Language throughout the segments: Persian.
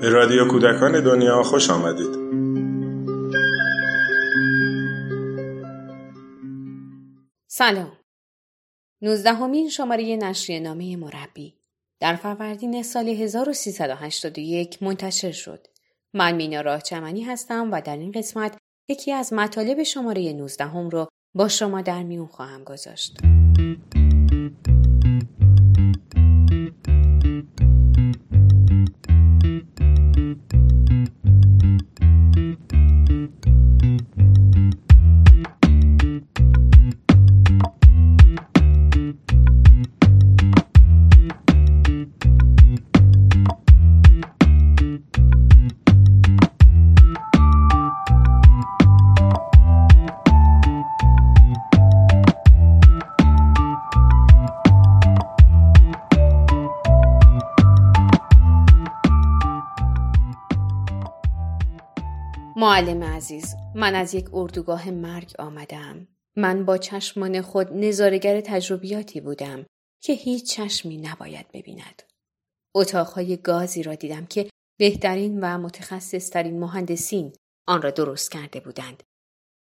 به رادیو کودکان دنیا خوش آمدید سلام نوزدهمین شماره نشریه نامه مربی در فروردین سال 1381 منتشر شد. من مینا راه چمنی هستم و در این قسمت یکی از مطالب شماره 19 هم رو با شما در میون خواهم گذاشت. معلم عزیز من از یک اردوگاه مرگ آمدم. من با چشمان خود نظارگر تجربیاتی بودم که هیچ چشمی نباید ببیند. اتاقهای گازی را دیدم که بهترین و متخصصترین مهندسین آن را درست کرده بودند.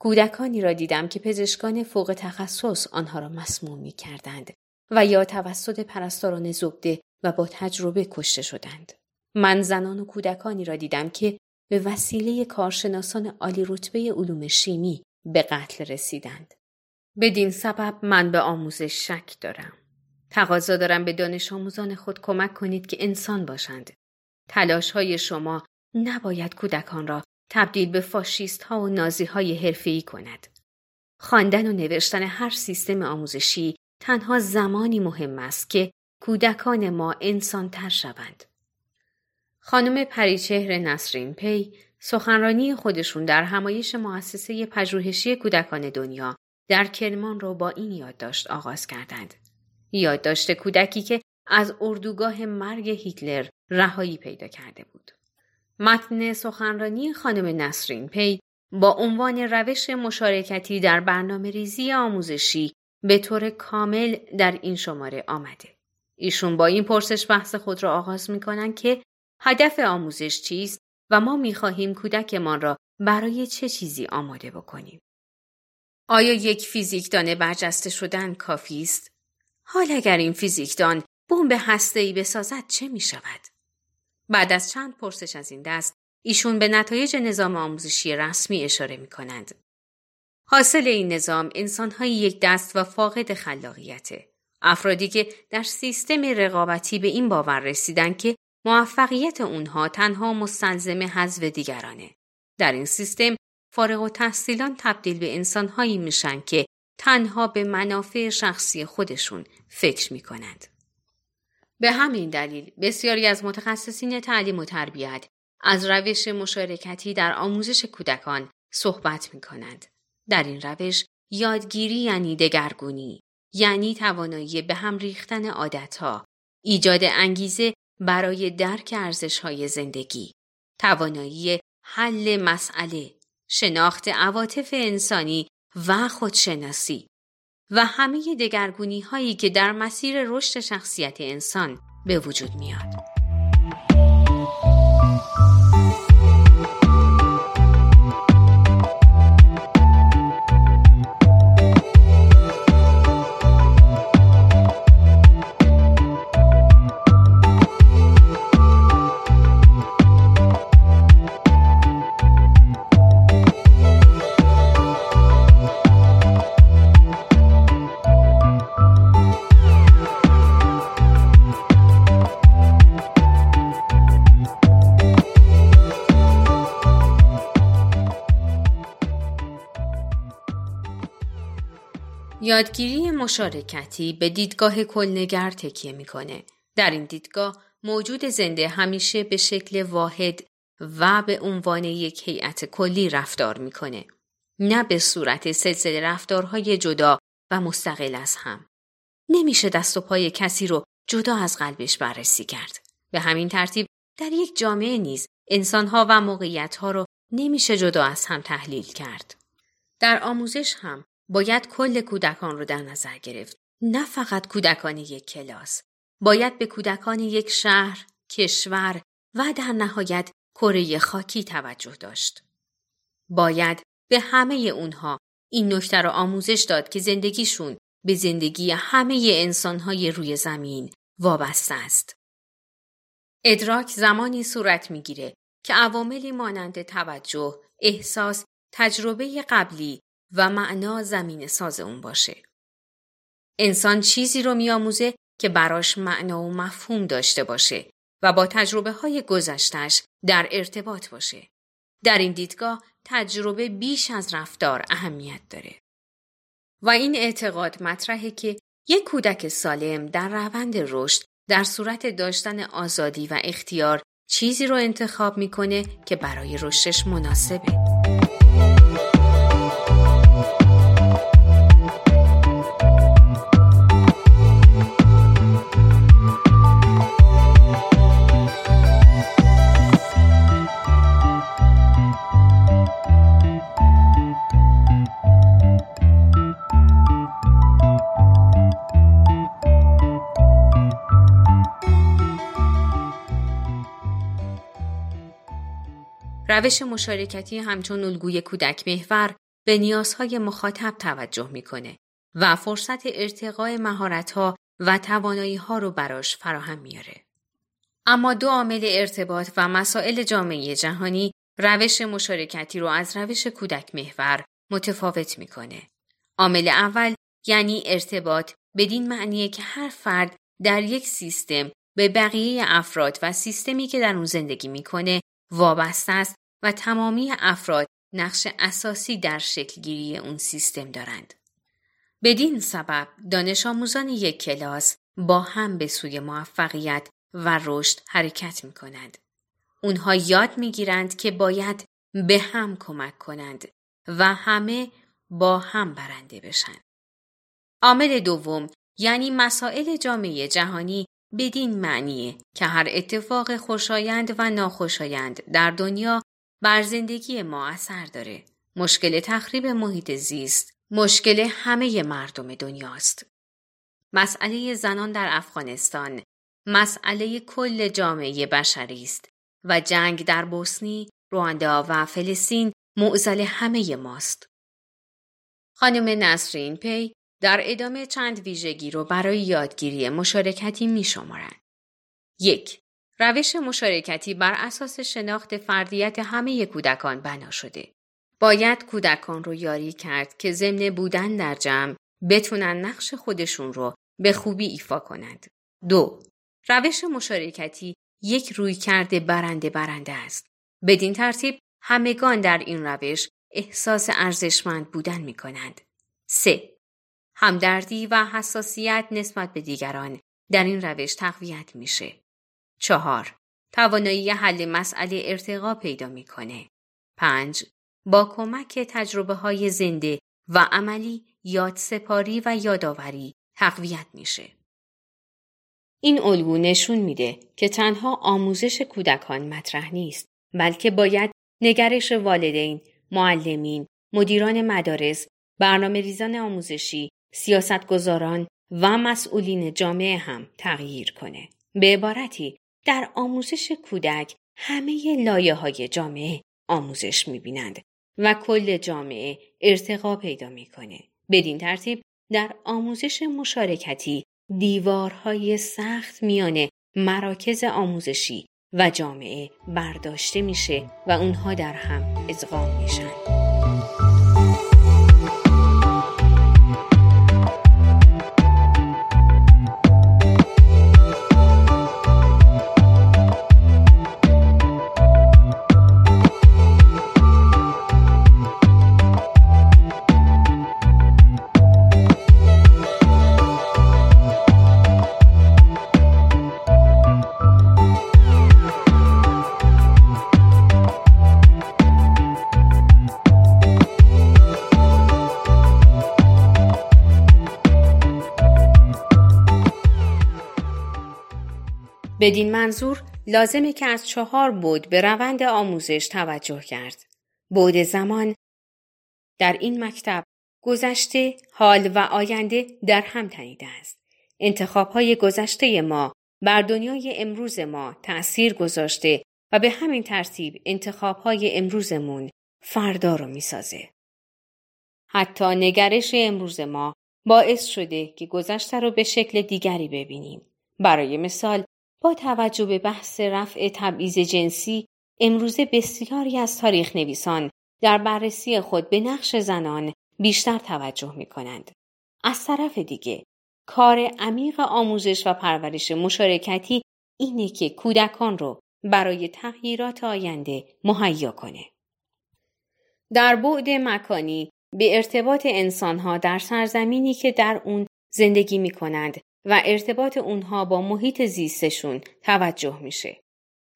کودکانی را دیدم که پزشکان فوق تخصص آنها را مسموم می کردند و یا توسط پرستاران زبده و با تجربه کشته شدند. من زنان و کودکانی را دیدم که به وسیله کارشناسان عالی رتبه علوم شیمی به قتل رسیدند. بدین سبب من به آموزش شک دارم. تقاضا دارم به دانش آموزان خود کمک کنید که انسان باشند. تلاش های شما نباید کودکان را تبدیل به فاشیست ها و نازی های حرفه‌ای کند. خواندن و نوشتن هر سیستم آموزشی تنها زمانی مهم است که کودکان ما انسان تر شوند. خانم پریچهر نسرین پی سخنرانی خودشون در همایش مؤسسه پژوهشی کودکان دنیا در کرمان را با این یادداشت آغاز کردند. یادداشت کودکی که از اردوگاه مرگ هیتلر رهایی پیدا کرده بود. متن سخنرانی خانم نسرین پی با عنوان روش مشارکتی در برنامه ریزی آموزشی به طور کامل در این شماره آمده. ایشون با این پرسش بحث خود را آغاز می که هدف آموزش چیست و ما می خواهیم کودکمان را برای چه چیزی آماده بکنیم. آیا یک فیزیکدان برجسته شدن کافی است؟ حال اگر این فیزیکدان بمب هسته‌ای بسازد چه می شود؟ بعد از چند پرسش از این دست ایشون به نتایج نظام آموزشی رسمی اشاره می کنند. حاصل این نظام انسانهایی یک دست و فاقد خلاقیته. افرادی که در سیستم رقابتی به این باور رسیدن که موفقیت اونها تنها مستلزم حذف دیگرانه. در این سیستم فارغ و تحصیلان تبدیل به انسانهایی میشن که تنها به منافع شخصی خودشون فکر می کنند. به همین دلیل بسیاری از متخصصین تعلیم و تربیت از روش مشارکتی در آموزش کودکان صحبت می کنند. در این روش یادگیری یعنی دگرگونی یعنی توانایی به هم ریختن عادتها، ایجاد انگیزه برای درک ارزش‌های زندگی، توانایی حل مسئله، شناخت عواطف انسانی و خودشناسی و همه دگرگونی هایی که در مسیر رشد شخصیت انسان به وجود میاد. یادگیری مشارکتی به دیدگاه کلنگر تکیه می‌کنه. در این دیدگاه موجود زنده همیشه به شکل واحد و به عنوان یک هیئت کلی رفتار می‌کنه. نه به صورت سلسله رفتارهای جدا و مستقل از هم. نمیشه دست و پای کسی رو جدا از قلبش بررسی کرد. به همین ترتیب در یک جامعه نیز انسانها و موقعیتها رو نمیشه جدا از هم تحلیل کرد. در آموزش هم باید کل کودکان رو در نظر گرفت نه فقط کودکان یک کلاس باید به کودکان یک شهر، کشور و در نهایت کره خاکی توجه داشت. باید به همه اونها این نکته را آموزش داد که زندگیشون به زندگی همه انسانهای روی زمین وابسته است. ادراک زمانی صورت می‌گیره که عواملی مانند توجه، احساس، تجربه قبلی و معنا زمین ساز اون باشه. انسان چیزی رو میآموزه که براش معنا و مفهوم داشته باشه و با تجربه های گذشتش در ارتباط باشه. در این دیدگاه تجربه بیش از رفتار اهمیت داره. و این اعتقاد مطرحه که یک کودک سالم در روند رشد در صورت داشتن آزادی و اختیار چیزی رو انتخاب می‌کنه که برای رشدش مناسبه. روش مشارکتی همچون الگوی کودک محور به نیازهای مخاطب توجه می‌کنه و فرصت ارتقای مهارتها و توانایی ها رو براش فراهم میاره. اما دو عامل ارتباط و مسائل جامعه جهانی روش مشارکتی رو از روش کودک محور متفاوت می‌کنه. عامل اول یعنی ارتباط بدین معنیه که هر فرد در یک سیستم به بقیه افراد و سیستمی که در اون زندگی می‌کنه وابسته است و تمامی افراد نقش اساسی در شکلگیری اون سیستم دارند. بدین سبب دانش آموزان یک کلاس با هم به سوی موفقیت و رشد حرکت می کنند. اونها یاد می گیرند که باید به هم کمک کنند و همه با هم برنده بشن. عامل دوم یعنی مسائل جامعه جهانی بدین معنیه که هر اتفاق خوشایند و ناخوشایند در دنیا بر زندگی ما اثر داره. مشکل تخریب محیط زیست مشکل همه مردم دنیاست. مسئله زنان در افغانستان مسئله کل جامعه بشری است و جنگ در بوسنی، رواندا و فلسطین معزل همه ماست. خانم نسرین پی در ادامه چند ویژگی رو برای یادگیری مشارکتی می شمارن. یک روش مشارکتی بر اساس شناخت فردیت همه کودکان بنا شده. باید کودکان رو یاری کرد که ضمن بودن در جمع بتونن نقش خودشون رو به خوبی ایفا کنند. دو روش مشارکتی یک روی کرده برنده برنده است. بدین ترتیب همگان در این روش احساس ارزشمند بودن می کنند. 3. همدردی و حساسیت نسبت به دیگران در این روش تقویت میشه. چهار توانایی حل مسئله ارتقا پیدا می‌کنه. پنج با کمک تجربه های زنده و عملی یاد سپاری و یادآوری تقویت میشه. این الگو نشون میده که تنها آموزش کودکان مطرح نیست بلکه باید نگرش والدین، معلمین، مدیران مدارس، برنامه ریزان آموزشی، سیاستگزاران و مسئولین جامعه هم تغییر کنه. به عبارتی در آموزش کودک همه لایه های جامعه آموزش می‌بینند و کل جامعه ارتقا پیدا می‌کنه. بدین ترتیب در آموزش مشارکتی دیوارهای سخت میان مراکز آموزشی و جامعه برداشته میشه و اونها در هم ادغام میشن. بدین منظور لازمه که از چهار بود به روند آموزش توجه کرد. بود زمان در این مکتب گذشته، حال و آینده در هم تنیده است. انتخاب های گذشته ما بر دنیای امروز ما تأثیر گذاشته و به همین ترتیب انتخاب های امروزمون فردا رو می‌سازه. حتی نگرش امروز ما باعث شده که گذشته رو به شکل دیگری ببینیم. برای مثال با توجه به بحث رفع تبعیض جنسی امروزه بسیاری از تاریخ نویسان در بررسی خود به نقش زنان بیشتر توجه می کنند. از طرف دیگه کار عمیق آموزش و پرورش مشارکتی اینه که کودکان رو برای تغییرات آینده مهیا کنه. در بعد مکانی به ارتباط انسانها در سرزمینی که در اون زندگی می کنند و ارتباط اونها با محیط زیستشون توجه میشه.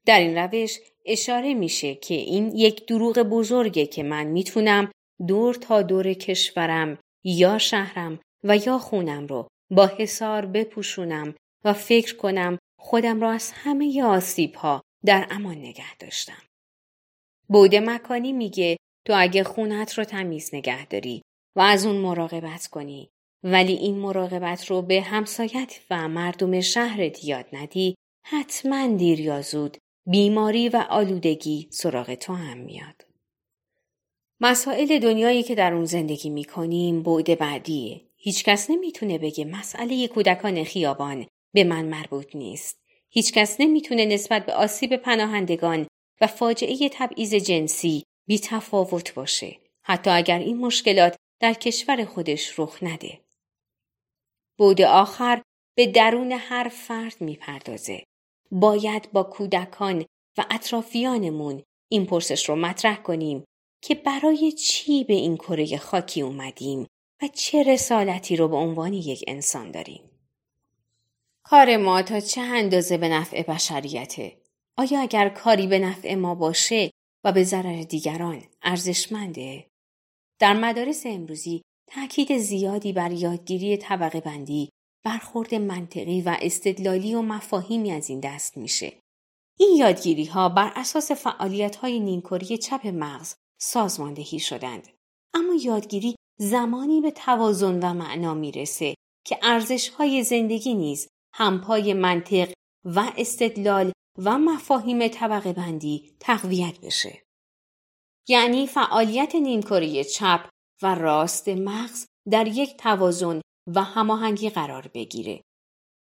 در این روش اشاره میشه که این یک دروغ بزرگه که من می‌تونم دور تا دور کشورم یا شهرم و یا خونم رو با حسار بپوشونم و فکر کنم خودم را از همه آسیب ها در امان نگه داشتم. بوده مکانی میگه تو اگه خونت رو تمیز نگه داری و از اون مراقبت کنی ولی این مراقبت رو به همسایت و مردم شهرت یاد ندی حتما دیر یا زود بیماری و آلودگی سراغ تو هم میاد. مسائل دنیایی که در اون زندگی می‌کنیم بعد بعدیه. هیچکس نمی‌تونه بگه مسئله کودکان خیابان به من مربوط نیست. هیچکس نمی‌تونه نسبت به آسیب پناهندگان و فاجعه تبعیض جنسی بی تفاوت باشه. حتی اگر این مشکلات در کشور خودش رخ نده. بود آخر به درون هر فرد می‌پردازه. باید با کودکان و اطرافیانمون این پرسش رو مطرح کنیم که برای چی به این کره خاکی اومدیم و چه رسالتی رو به عنوان یک انسان داریم. کار ما تا چه اندازه به نفع بشریته؟ آیا اگر کاری به نفع ما باشه و به ضرر دیگران ارزشمنده؟ در مدارس امروزی تاکید زیادی بر یادگیری طبقه بندی، برخورد منطقی و استدلالی و مفاهیمی از این دست میشه. این یادگیری ها بر اساس فعالیت های نیمکوری چپ مغز سازماندهی شدند. اما یادگیری زمانی به توازن و معنا می‌رسه که ارزش های زندگی نیز همپای منطق و استدلال و مفاهیم طبقه بندی تقویت بشه. یعنی فعالیت نیمکره چپ و راست مغز در یک توازن و هماهنگی قرار بگیره.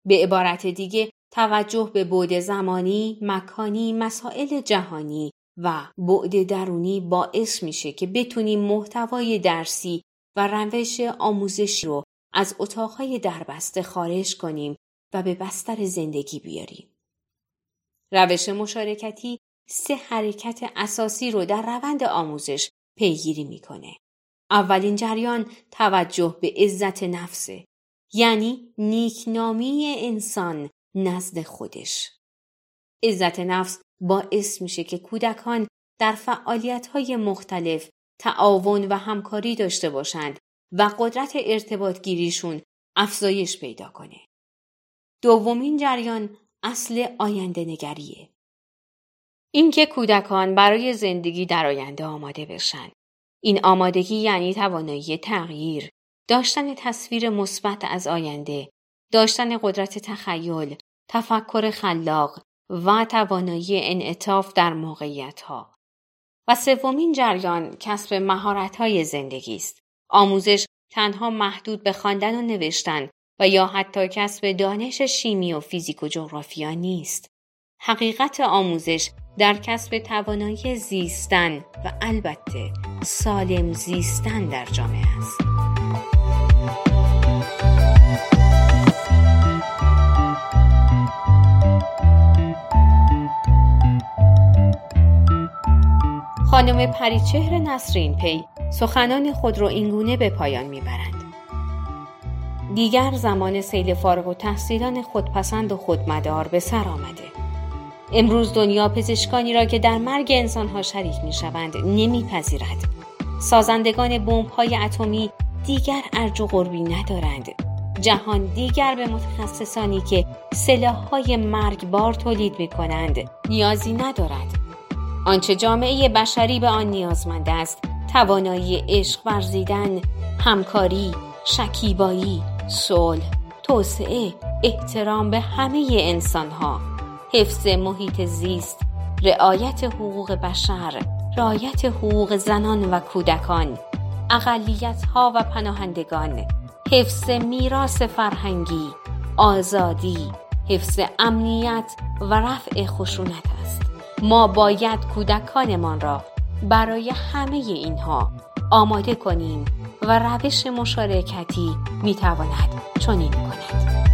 به عبارت دیگه توجه به بعد زمانی، مکانی، مسائل جهانی و بعد درونی باعث میشه که بتونیم محتوای درسی و روش آموزشی رو از اتاقهای دربسته خارج کنیم و به بستر زندگی بیاریم. روش مشارکتی سه حرکت اساسی رو در روند آموزش پیگیری می‌کنه. اولین جریان توجه به عزت نفسه یعنی نیکنامی انسان نزد خودش. عزت نفس باعث میشه که کودکان در فعالیت مختلف تعاون و همکاری داشته باشند و قدرت ارتباط گیریشون افزایش پیدا کنه. دومین جریان اصل آینده نگریه. اینکه کودکان برای زندگی در آینده آماده بشن. این آمادگی یعنی توانایی تغییر، داشتن تصویر مثبت از آینده، داشتن قدرت تخیل، تفکر خلاق و توانایی انعطاف در موقعیت ها. و سومین جریان کسب مهارت های زندگی است. آموزش تنها محدود به خواندن و نوشتن و یا حتی کسب دانش شیمی و فیزیک و جغرافیا نیست. حقیقت آموزش در کسب توانایی زیستن و البته سالم زیستن در جامعه است. خانم پریچهر نسرین پی سخنان خود را اینگونه به پایان می‌برند. دیگر زمان سیل فارغ و تحصیلان خودپسند و خودمدار به سر آمده. امروز دنیا پزشکانی را که در مرگ انسانها شریک می شوند نمیپذیرد. سازندگان بمب های اتمی دیگر ارج و قربی ندارند. جهان دیگر به متخصصانی که سلاح های مرگبار تولید می کنند نیازی ندارد. آنچه جامعه بشری به آن نیازمند است توانایی عشق ورزیدن همکاری شکیبایی صلح توسعه احترام به همه انسانها حفظ محیط زیست رعایت حقوق بشر رعایت حقوق زنان و کودکان اقلیت ها و پناهندگان حفظ میراث فرهنگی آزادی حفظ امنیت و رفع خشونت است. ما باید کودکانمان را برای همه اینها آماده کنیم و روش مشارکتی می‌تواند چنین کند.